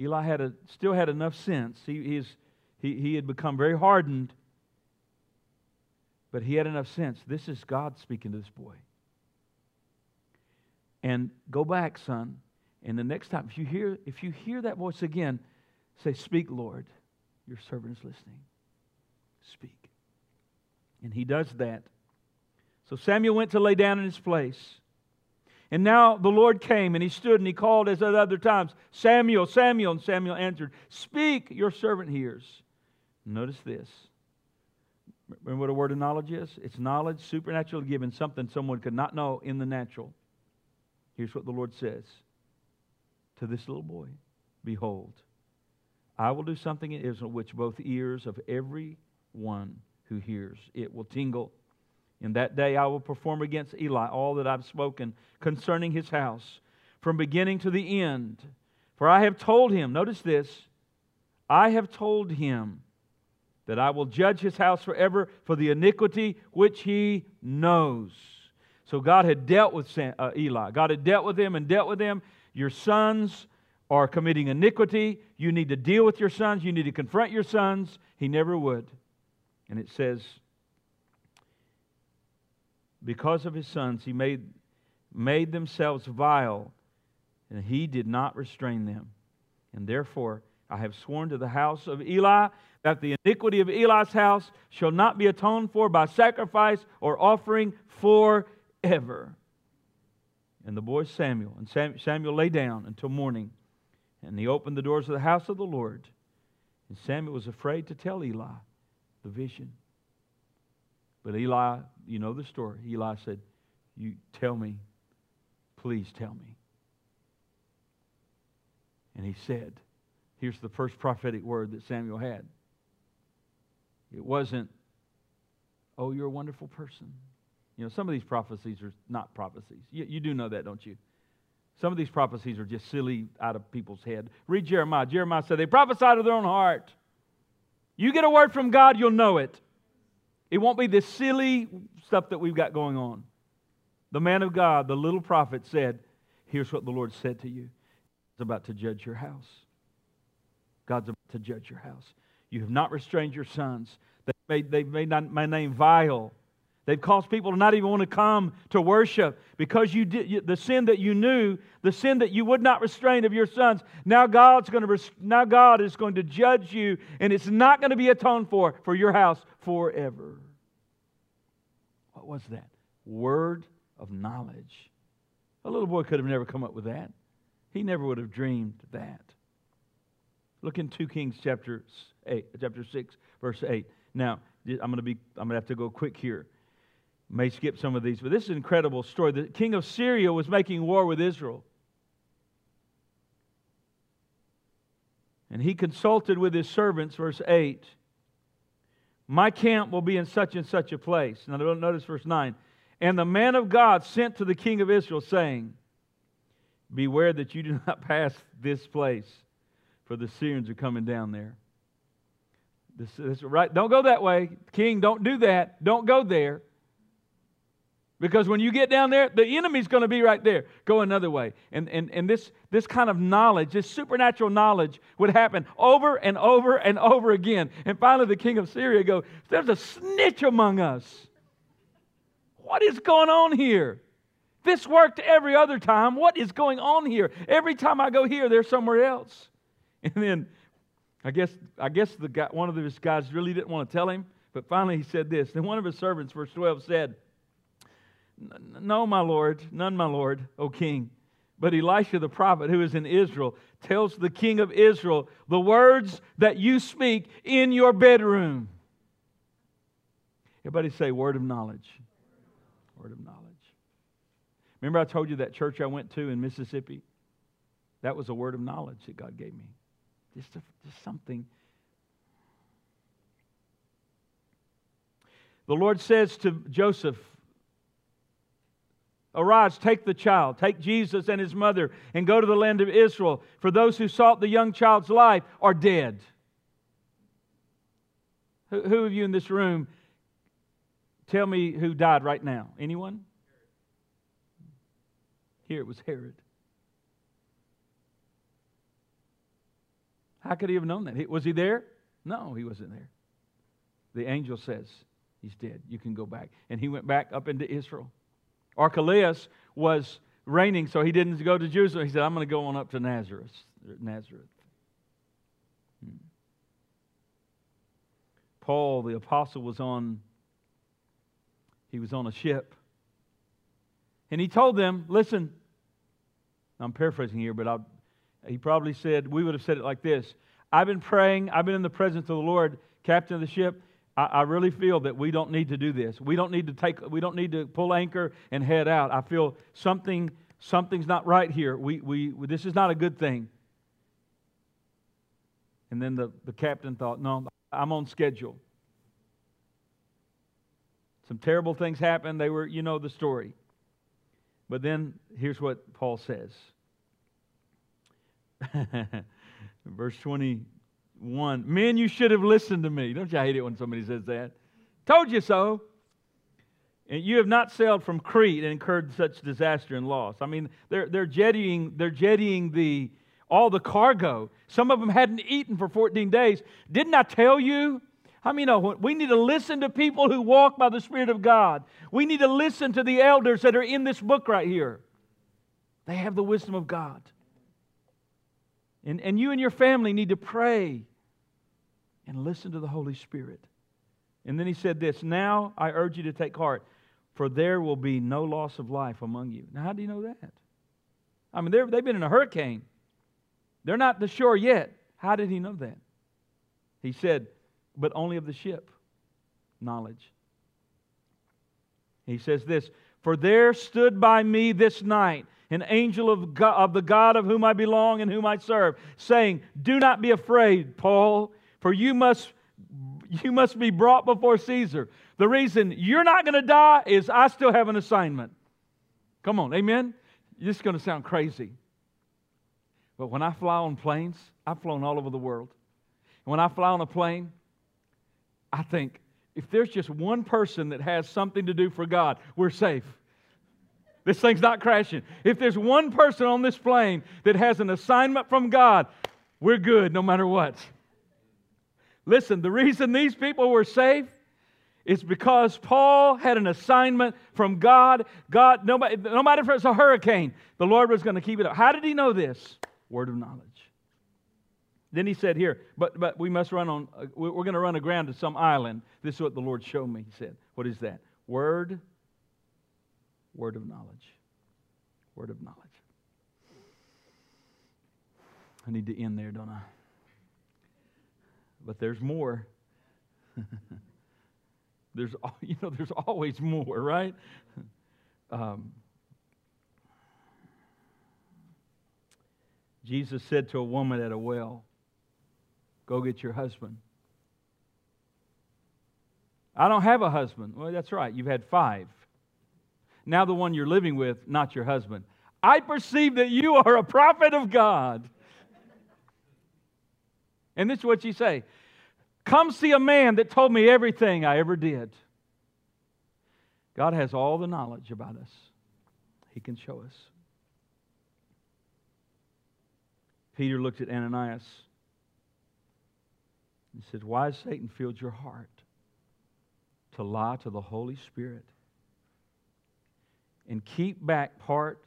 S1: Eli had a, still had enough sense. He, he's, he, he had become very hardened, but he had enough sense. This is God speaking to this boy. And go back, son. And the next time, if you hear, if you hear that voice again, say, Speak, Lord. Your servant is listening. Speak. And he does that. So Samuel went to lay down in his place. And now the Lord came and he stood and he called as at other times, Samuel, Samuel. And Samuel answered, Speak, your servant hears. Notice this. Remember what a word of knowledge is? It's knowledge supernaturally given, something someone could not know in the natural. Here's what the Lord says to this little boy Behold, I will do something in Israel which both ears of every one who hears it will tingle. In that day I will perform against Eli all that I've spoken concerning his house, from beginning to the end. For I have told him, notice this, I have told him that I will judge his house forever for the iniquity which he knows. So God had dealt with uh, Eli. God had dealt with him and dealt with him. Your sons are committing iniquity. You need to deal with your sons. You need to confront your sons. He never would. And it says, because of his sons, he made, made themselves vile, and he did not restrain them. And therefore, I have sworn to the house of Eli that the iniquity of Eli's house shall not be atoned for by sacrifice or offering forever. And the boy Samuel, and Samuel lay down until morning, and he opened the doors of the house of the Lord. And Samuel was afraid to tell Eli the vision. But Eli, you know the story. Eli said, You tell me, please tell me. And he said, Here's the first prophetic word that Samuel had. It wasn't, Oh, you're a wonderful person. You know, some of these prophecies are not prophecies. You, you do know that, don't you? Some of these prophecies are just silly out of people's head. Read Jeremiah. Jeremiah said, They prophesy to their own heart. You get a word from God, you'll know it. It won't be this silly stuff that we've got going on. The man of God, the little prophet, said, Here's what the Lord said to you. He's about to judge your house. God's about to judge your house. You have not restrained your sons. They've made, they've made my name vile. They've caused people to not even want to come to worship because you did the sin that you knew, the sin that you would not restrain of your sons. Now God's going to now God is going to judge you, and it's not going to be atoned for for your house forever. What was that? Word of knowledge. A little boy could have never come up with that. He never would have dreamed that. Look in 2 Kings chapter 8, chapter 6, verse 8. Now, I'm going to be I'm going to have to go quick here. May skip some of these, but this is an incredible story. The king of Syria was making war with Israel. And he consulted with his servants, verse 8. My camp will be in such and such a place. Now, notice verse 9. And the man of God sent to the king of Israel, saying, Beware that you do not pass this place, for the Syrians are coming down there. This, this, right? Don't go that way. King, don't do that. Don't go there. Because when you get down there, the enemy's going to be right there. Go another way. And, and, and this, this kind of knowledge, this supernatural knowledge, would happen over and over and over again. And finally, the king of Syria goes, There's a snitch among us. What is going on here? This worked every other time. What is going on here? Every time I go here, there's somewhere else. And then I guess, I guess the guy, one of his guys really didn't want to tell him, but finally he said this. Then one of his servants, verse 12, said, no, my Lord, none, my Lord, O king. But Elisha the prophet, who is in Israel, tells the king of Israel the words that you speak in your bedroom. Everybody say, word of knowledge. Word of knowledge. Remember, I told you that church I went to in Mississippi? That was a word of knowledge that God gave me. Just, a, just something. The Lord says to Joseph, Arise, take the child, take Jesus and his mother, and go to the land of Israel, for those who sought the young child's life are dead. Who, who of you in this room tell me who died right now? Anyone? Here it was Herod. How could he have known that? Was he there? No, he wasn't there. The angel says, He's dead. You can go back. And he went back up into Israel. Archelaus was reigning, so he didn't go to Jerusalem. He said, I'm going to go on up to Nazareth. Nazareth. Hmm. Paul, the apostle, was on he was on a ship. And he told them, listen, I'm paraphrasing here, but I'll, he probably said, we would have said it like this I've been praying, I've been in the presence of the Lord, captain of the ship. I, I really feel that we don't need to do this. We don't need to take, we don't need to pull anchor and head out. I feel something, something's not right here. We, we, this is not a good thing. And then the, the captain thought, no, I'm on schedule. Some terrible things happened. They were, you know the story. But then here's what Paul says. Verse 20, 1. Men, you should have listened to me. Don't you hate it when somebody says that? Told you so. And you have not sailed from Crete and incurred such disaster and loss. I mean, they're, they're jettying, they're jettying the, all the cargo. Some of them hadn't eaten for 14 days. Didn't I tell you? I mean, know we need to listen to people who walk by the Spirit of God. We need to listen to the elders that are in this book right here. They have the wisdom of God. And, and you and your family need to pray and listen to the Holy Spirit. And then he said this Now I urge you to take heart, for there will be no loss of life among you. Now, how do you know that? I mean, they've been in a hurricane. They're not the shore yet. How did he know that? He said, but only of the ship. Knowledge. He says this For there stood by me this night an angel of, God, of the God of whom I belong and whom I serve, saying, Do not be afraid, Paul, for you must, you must be brought before Caesar. The reason you're not going to die is I still have an assignment. Come on, amen? This is going to sound crazy. But when I fly on planes, I've flown all over the world. And when I fly on a plane, I think, if there's just one person that has something to do for God, we're safe. This thing's not crashing. If there's one person on this plane that has an assignment from God, we're good no matter what. Listen, the reason these people were safe is because Paul had an assignment from God. God, no, no matter if it's a hurricane, the Lord was going to keep it up. How did he know this? Word of knowledge. Then he said, Here, but, but we must run on, uh, we're going to run aground to some island. This is what the Lord showed me. He said, What is that? Word Word of knowledge. Word of knowledge. I need to end there, don't I? But there's more. there's, you know, there's always more, right? Um, Jesus said to a woman at a well, Go get your husband. I don't have a husband. Well, that's right. You've had five. Now, the one you're living with, not your husband. I perceive that you are a prophet of God. And this is what you say Come see a man that told me everything I ever did. God has all the knowledge about us, He can show us. Peter looked at Ananias and said, Why has Satan filled your heart to lie to the Holy Spirit and keep back part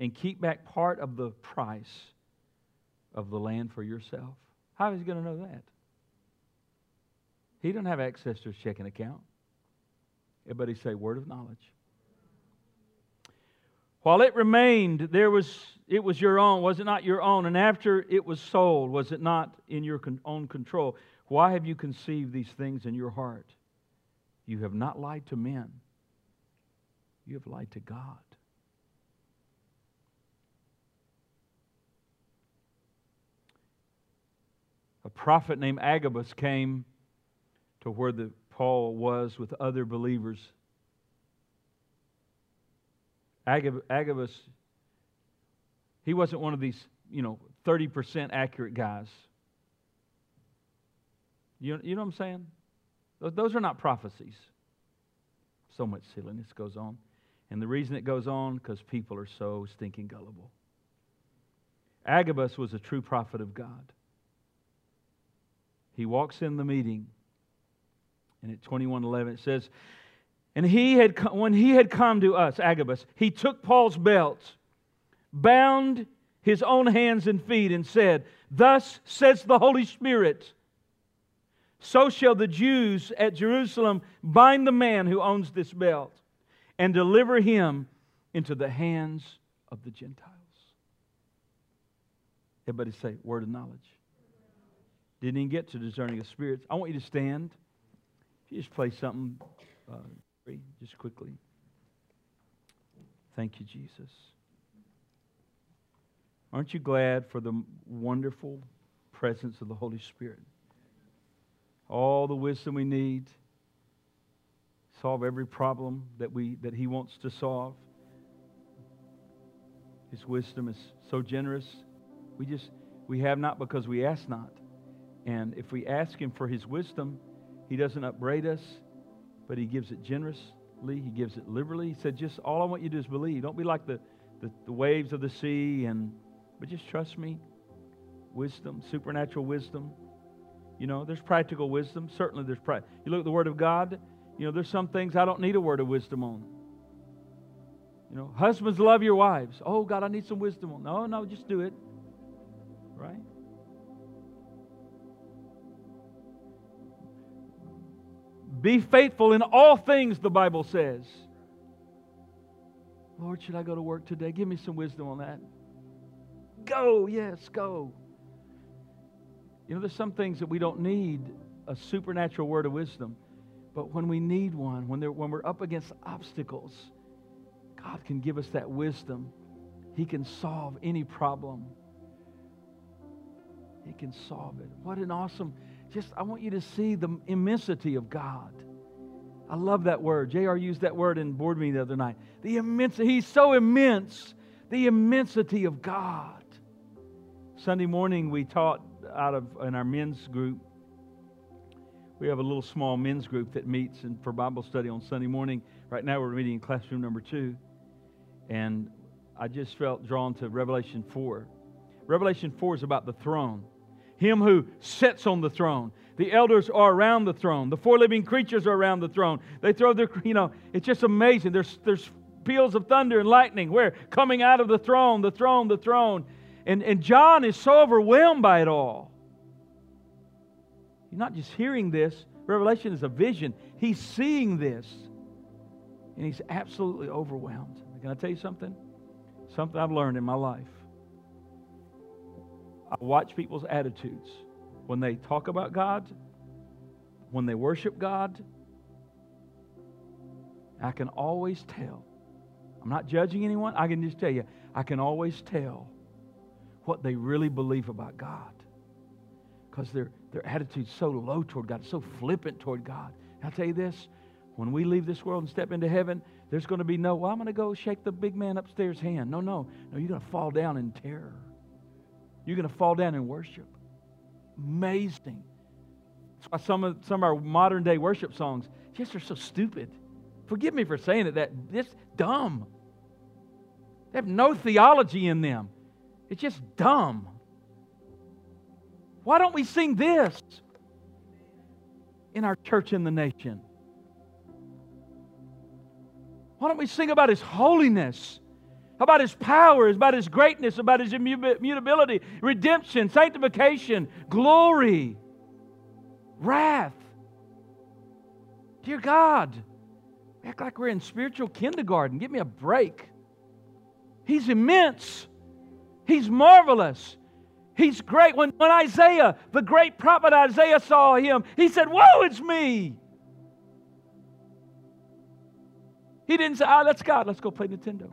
S1: and keep back part of the price of the land for yourself? How is he going to know that? He doesn't have access to his checking account. Everybody say, word of knowledge. While it remained, there was, it was your own. Was it not your own? And after it was sold, was it not in your own control? Why have you conceived these things in your heart? You have not lied to men, you have lied to God. A prophet named Agabus came to where the Paul was with other believers. Agab- Agabus, he wasn't one of these, you know, 30% accurate guys. You, you know what I'm saying? Those are not prophecies. So much silliness goes on. And the reason it goes on, because people are so stinking gullible. Agabus was a true prophet of God. He walks in the meeting and at 21:11 it says, "And he had when he had come to us, Agabus, he took Paul's belt, bound his own hands and feet and said, "Thus says the Holy Spirit, so shall the Jews at Jerusalem bind the man who owns this belt and deliver him into the hands of the Gentiles." Everybody say, word of knowledge. Didn't even get to discerning of spirits. I want you to stand. You just play something, uh, just quickly. Thank you, Jesus. Aren't you glad for the wonderful presence of the Holy Spirit? All the wisdom we need, solve every problem that, we, that He wants to solve. His wisdom is so generous. We just, we have not because we ask not. And if we ask Him for His wisdom, he doesn't upbraid us, but He gives it generously. He gives it liberally. He said, just all I want you to do is believe. Don't be like the, the, the waves of the sea, and but just trust me. Wisdom, supernatural wisdom. You know, there's practical wisdom. Certainly there's practical. You look at the Word of God, you know, there's some things I don't need a word of wisdom on. You know, husbands love your wives. Oh, God, I need some wisdom on. No, no, just do it. Right? Be faithful in all things, the Bible says. Lord, should I go to work today? Give me some wisdom on that. Go, yes, go. You know, there's some things that we don't need a supernatural word of wisdom, but when we need one, when, when we're up against obstacles, God can give us that wisdom. He can solve any problem. He can solve it. What an awesome just I want you to see the immensity of God. I love that word. JR used that word in board meeting the other night. The immensity. He's so immense. The immensity of God. Sunday morning we taught out of in our men's group. We have a little small men's group that meets and for Bible study on Sunday morning. Right now we're meeting in classroom number two. And I just felt drawn to Revelation 4. Revelation 4 is about the throne him who sits on the throne. The elders are around the throne. The four living creatures are around the throne. They throw their, you know, it's just amazing. There's, there's peals of thunder and lightning. Where? Coming out of the throne, the throne, the throne. And, and John is so overwhelmed by it all. He's not just hearing this, Revelation is a vision. He's seeing this. and he's absolutely overwhelmed. Can I tell you something? Something I've learned in my life. I watch people's attitudes when they talk about God, when they worship God. I can always tell. I'm not judging anyone. I can just tell you, I can always tell what they really believe about God because their, their attitude's so low toward God, so flippant toward God. I'll tell you this when we leave this world and step into heaven, there's going to be no, well, I'm going to go shake the big man upstairs' hand. No, no. No, you're going to fall down in terror. You're going to fall down and worship. Amazing. That's why some of, some of our modern day worship songs just are so stupid. Forgive me for saying it, that it's dumb. They have no theology in them. It's just dumb. Why don't we sing this in our church in the nation? Why don't we sing about His holiness, about His power, about His greatness, about His immutability, redemption, sanctification, glory, wrath? Dear God, act like we're in spiritual kindergarten. Give me a break. He's immense. He's marvelous. He's great. When, when Isaiah, the great prophet Isaiah, saw him, he said, Woe, it's me. He didn't say, Ah, oh, that's God. Let's go play Nintendo.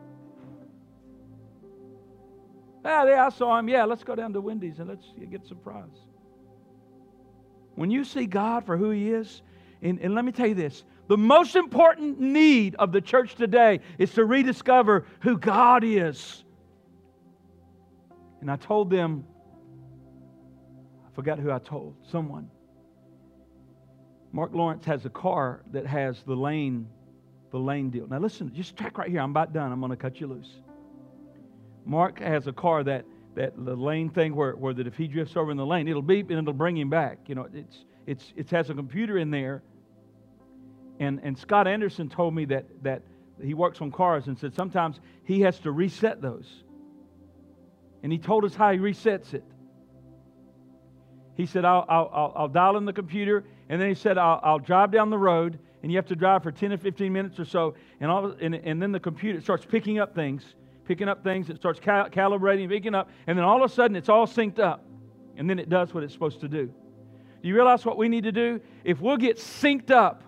S1: Ah, yeah, I saw him. Yeah, let's go down to Wendy's and let's get some fries. When you see God for who He is, and, and let me tell you this the most important need of the church today is to rediscover who God is. And I told them, I forgot who I told, someone. Mark Lawrence has a car that has the lane the lane deal. Now, listen, just track right here. I'm about done. I'm going to cut you loose. Mark has a car that, that the lane thing where, where that if he drifts over in the lane, it'll beep and it'll bring him back. You know, it's, it's, it has a computer in there. And, and Scott Anderson told me that, that he works on cars and said sometimes he has to reset those. And he told us how he resets it. He said, I'll, I'll, I'll dial in the computer, and then he said, I'll, I'll drive down the road, and you have to drive for 10 or 15 minutes or so, and, all, and, and then the computer starts picking up things, picking up things, it starts cal- calibrating, picking up, and then all of a sudden it's all synced up, and then it does what it's supposed to do. Do you realize what we need to do? If we'll get synced up,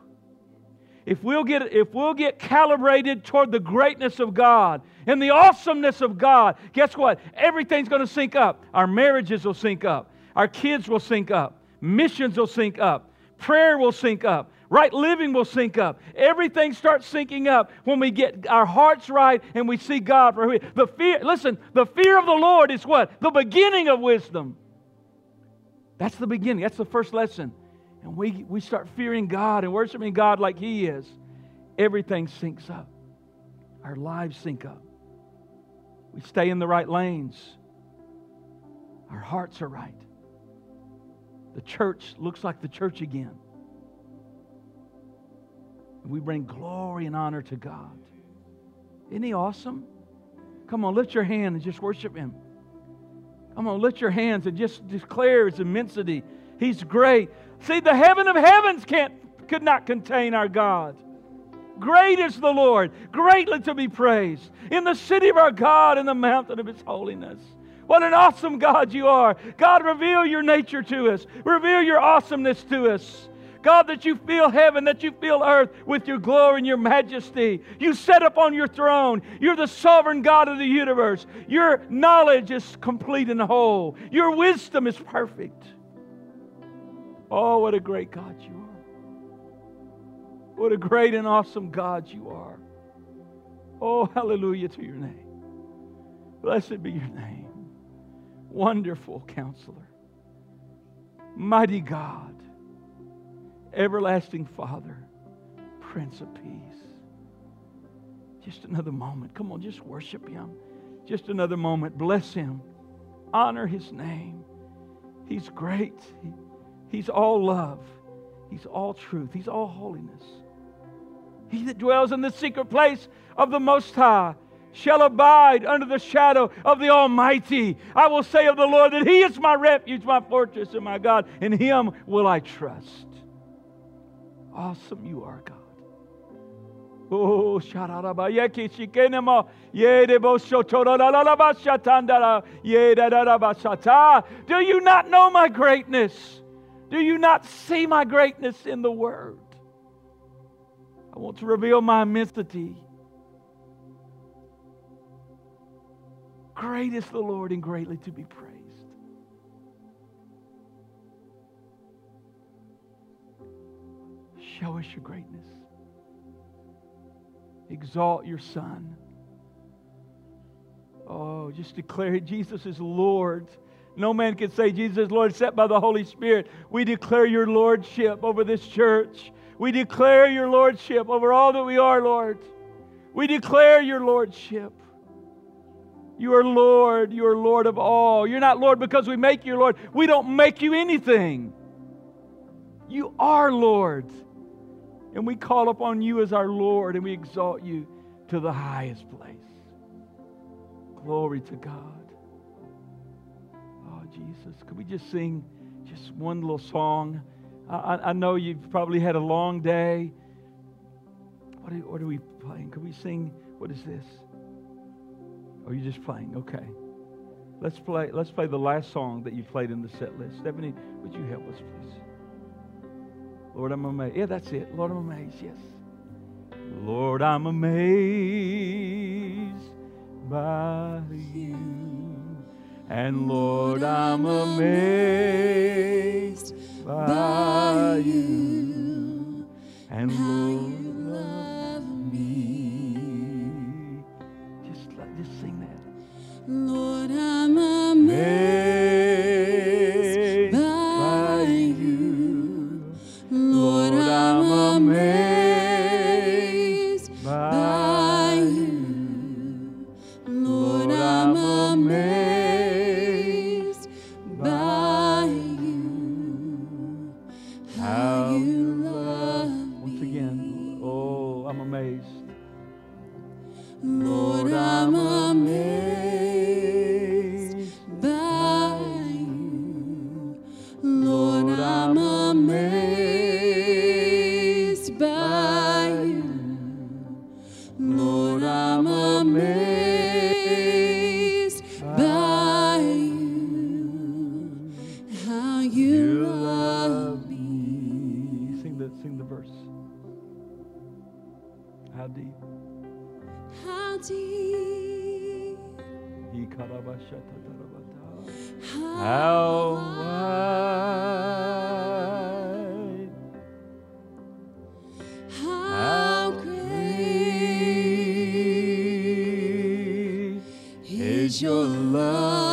S1: if we'll get if we'll get calibrated toward the greatness of God and the awesomeness of God, guess what? Everything's going to sync up. Our marriages will sync up. Our kids will sync up. Missions will sync up. Prayer will sync up. Right living will sync up. Everything starts syncing up when we get our hearts right and we see God for who He is. The fear, listen, the fear of the Lord is what? The beginning of wisdom. That's the beginning. That's the first lesson. And we, we start fearing God and worshiping God like He is. Everything syncs up. Our lives sync up. We stay in the right lanes. Our hearts are right. The church looks like the church again. We bring glory and honor to God. Isn't He awesome? Come on, lift your hand and just worship Him. Come on, lift your hands and just declare His immensity. He's great. See, the heaven of heavens can't, could not contain our God. Great is the Lord, greatly to be praised. In the city of our God, in the mountain of His holiness. What an awesome God you are. God, reveal your nature to us, reveal your awesomeness to us. God, that you fill heaven, that you fill earth with your glory and your majesty. You set up on your throne. You're the sovereign God of the universe. Your knowledge is complete and whole. Your wisdom is perfect. Oh, what a great God you are. What a great and awesome God you are. Oh, hallelujah to your name. Blessed be your name. Wonderful counselor. Mighty God everlasting Father, Prince of Peace. Just another moment. Come on, just worship Him. Just another moment. Bless Him. Honor His name. He's great. He, he's all love. He's all truth. He's all holiness. He that dwells in the secret place of the Most High shall abide under the shadow of the Almighty. I will say of the Lord that He is my refuge, my fortress, and my God. In Him will I trust awesome you are, God. Oh. Do you not know my greatness? Do you not see my greatness in the Word? I want to reveal my immensity. Great is the Lord and greatly to be praised. Show us your greatness. Exalt your Son. Oh, just declare Jesus is Lord. No man can say Jesus is Lord except by the Holy Spirit. We declare your Lordship over this church. We declare your Lordship over all that we are, Lord. We declare your Lordship. You are Lord. You are Lord of all. You're not Lord because we make you Lord. We don't make you anything. You are Lord. And we call upon you as our Lord and we exalt you to the highest place. Glory to God. Oh, Jesus. Could we just sing just one little song? I, I know you've probably had a long day. What are, what are we playing? Could we sing? What is this? Oh, are you just playing? Okay. Let's play, let's play the last song that you played in the set list. Stephanie, would you help us, please? Lord, I'm amazed. Yeah, that's it. Lord, I'm amazed. Yes. Lord, I'm amazed by you. And Lord, I'm amazed by you. And Lord,
S2: your love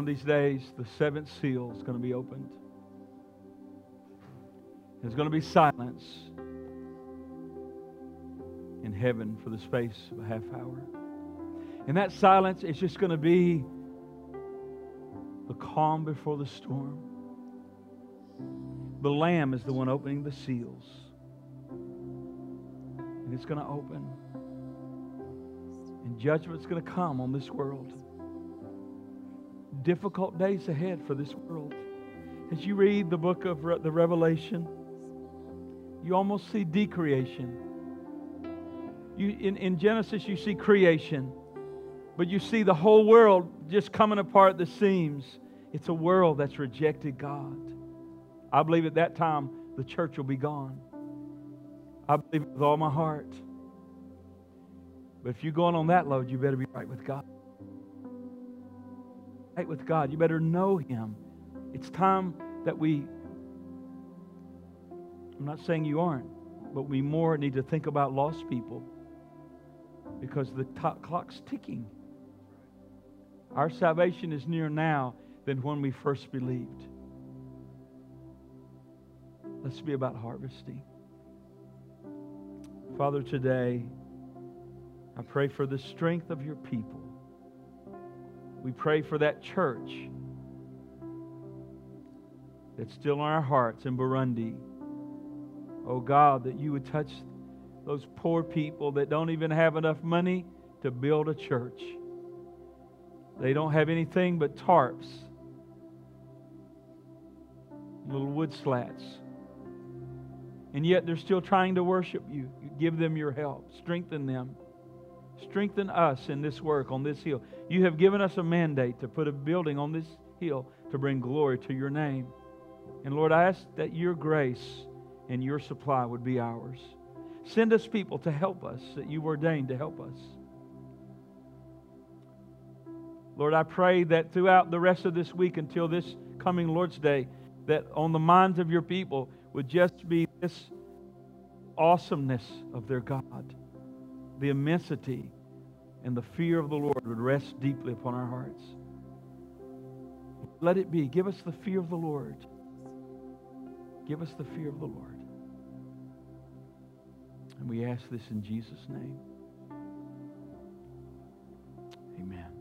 S1: One of these days, the seventh seal is going to be opened. There's going to be silence in heaven for the space of a half hour. And that silence is just going to be the calm before the storm. The Lamb is the one opening the seals. And it's going to open. And judgment's going to come on this world. Difficult days ahead for this world. As you read the book of Re- the Revelation, you almost see decreation. You, in, in Genesis, you see creation, but you see the whole world just coming apart at the seams. It's a world that's rejected God. I believe at that time the church will be gone. I believe it with all my heart. But if you're going on that load, you better be right with God. Right with God. You better know Him. It's time that we, I'm not saying you aren't, but we more need to think about lost people because the clock's ticking. Our salvation is nearer now than when we first believed. Let's be about harvesting. Father, today, I pray for the strength of your people. We pray for that church that's still in our hearts in Burundi. Oh God, that you would touch those poor people that don't even have enough money to build a church. They don't have anything but tarps, little wood slats. And yet they're still trying to worship you. Give them your help, strengthen them. Strengthen us in this work on this hill. You have given us a mandate to put a building on this hill to bring glory to your name. And Lord, I ask that your grace and your supply would be ours. Send us people to help us that you ordained to help us. Lord, I pray that throughout the rest of this week until this coming Lord's Day, that on the minds of your people would just be this awesomeness of their God, the immensity and the fear of the Lord would rest deeply upon our hearts. Let it be. Give us the fear of the Lord. Give us the fear of the Lord. And we ask this in Jesus' name. Amen.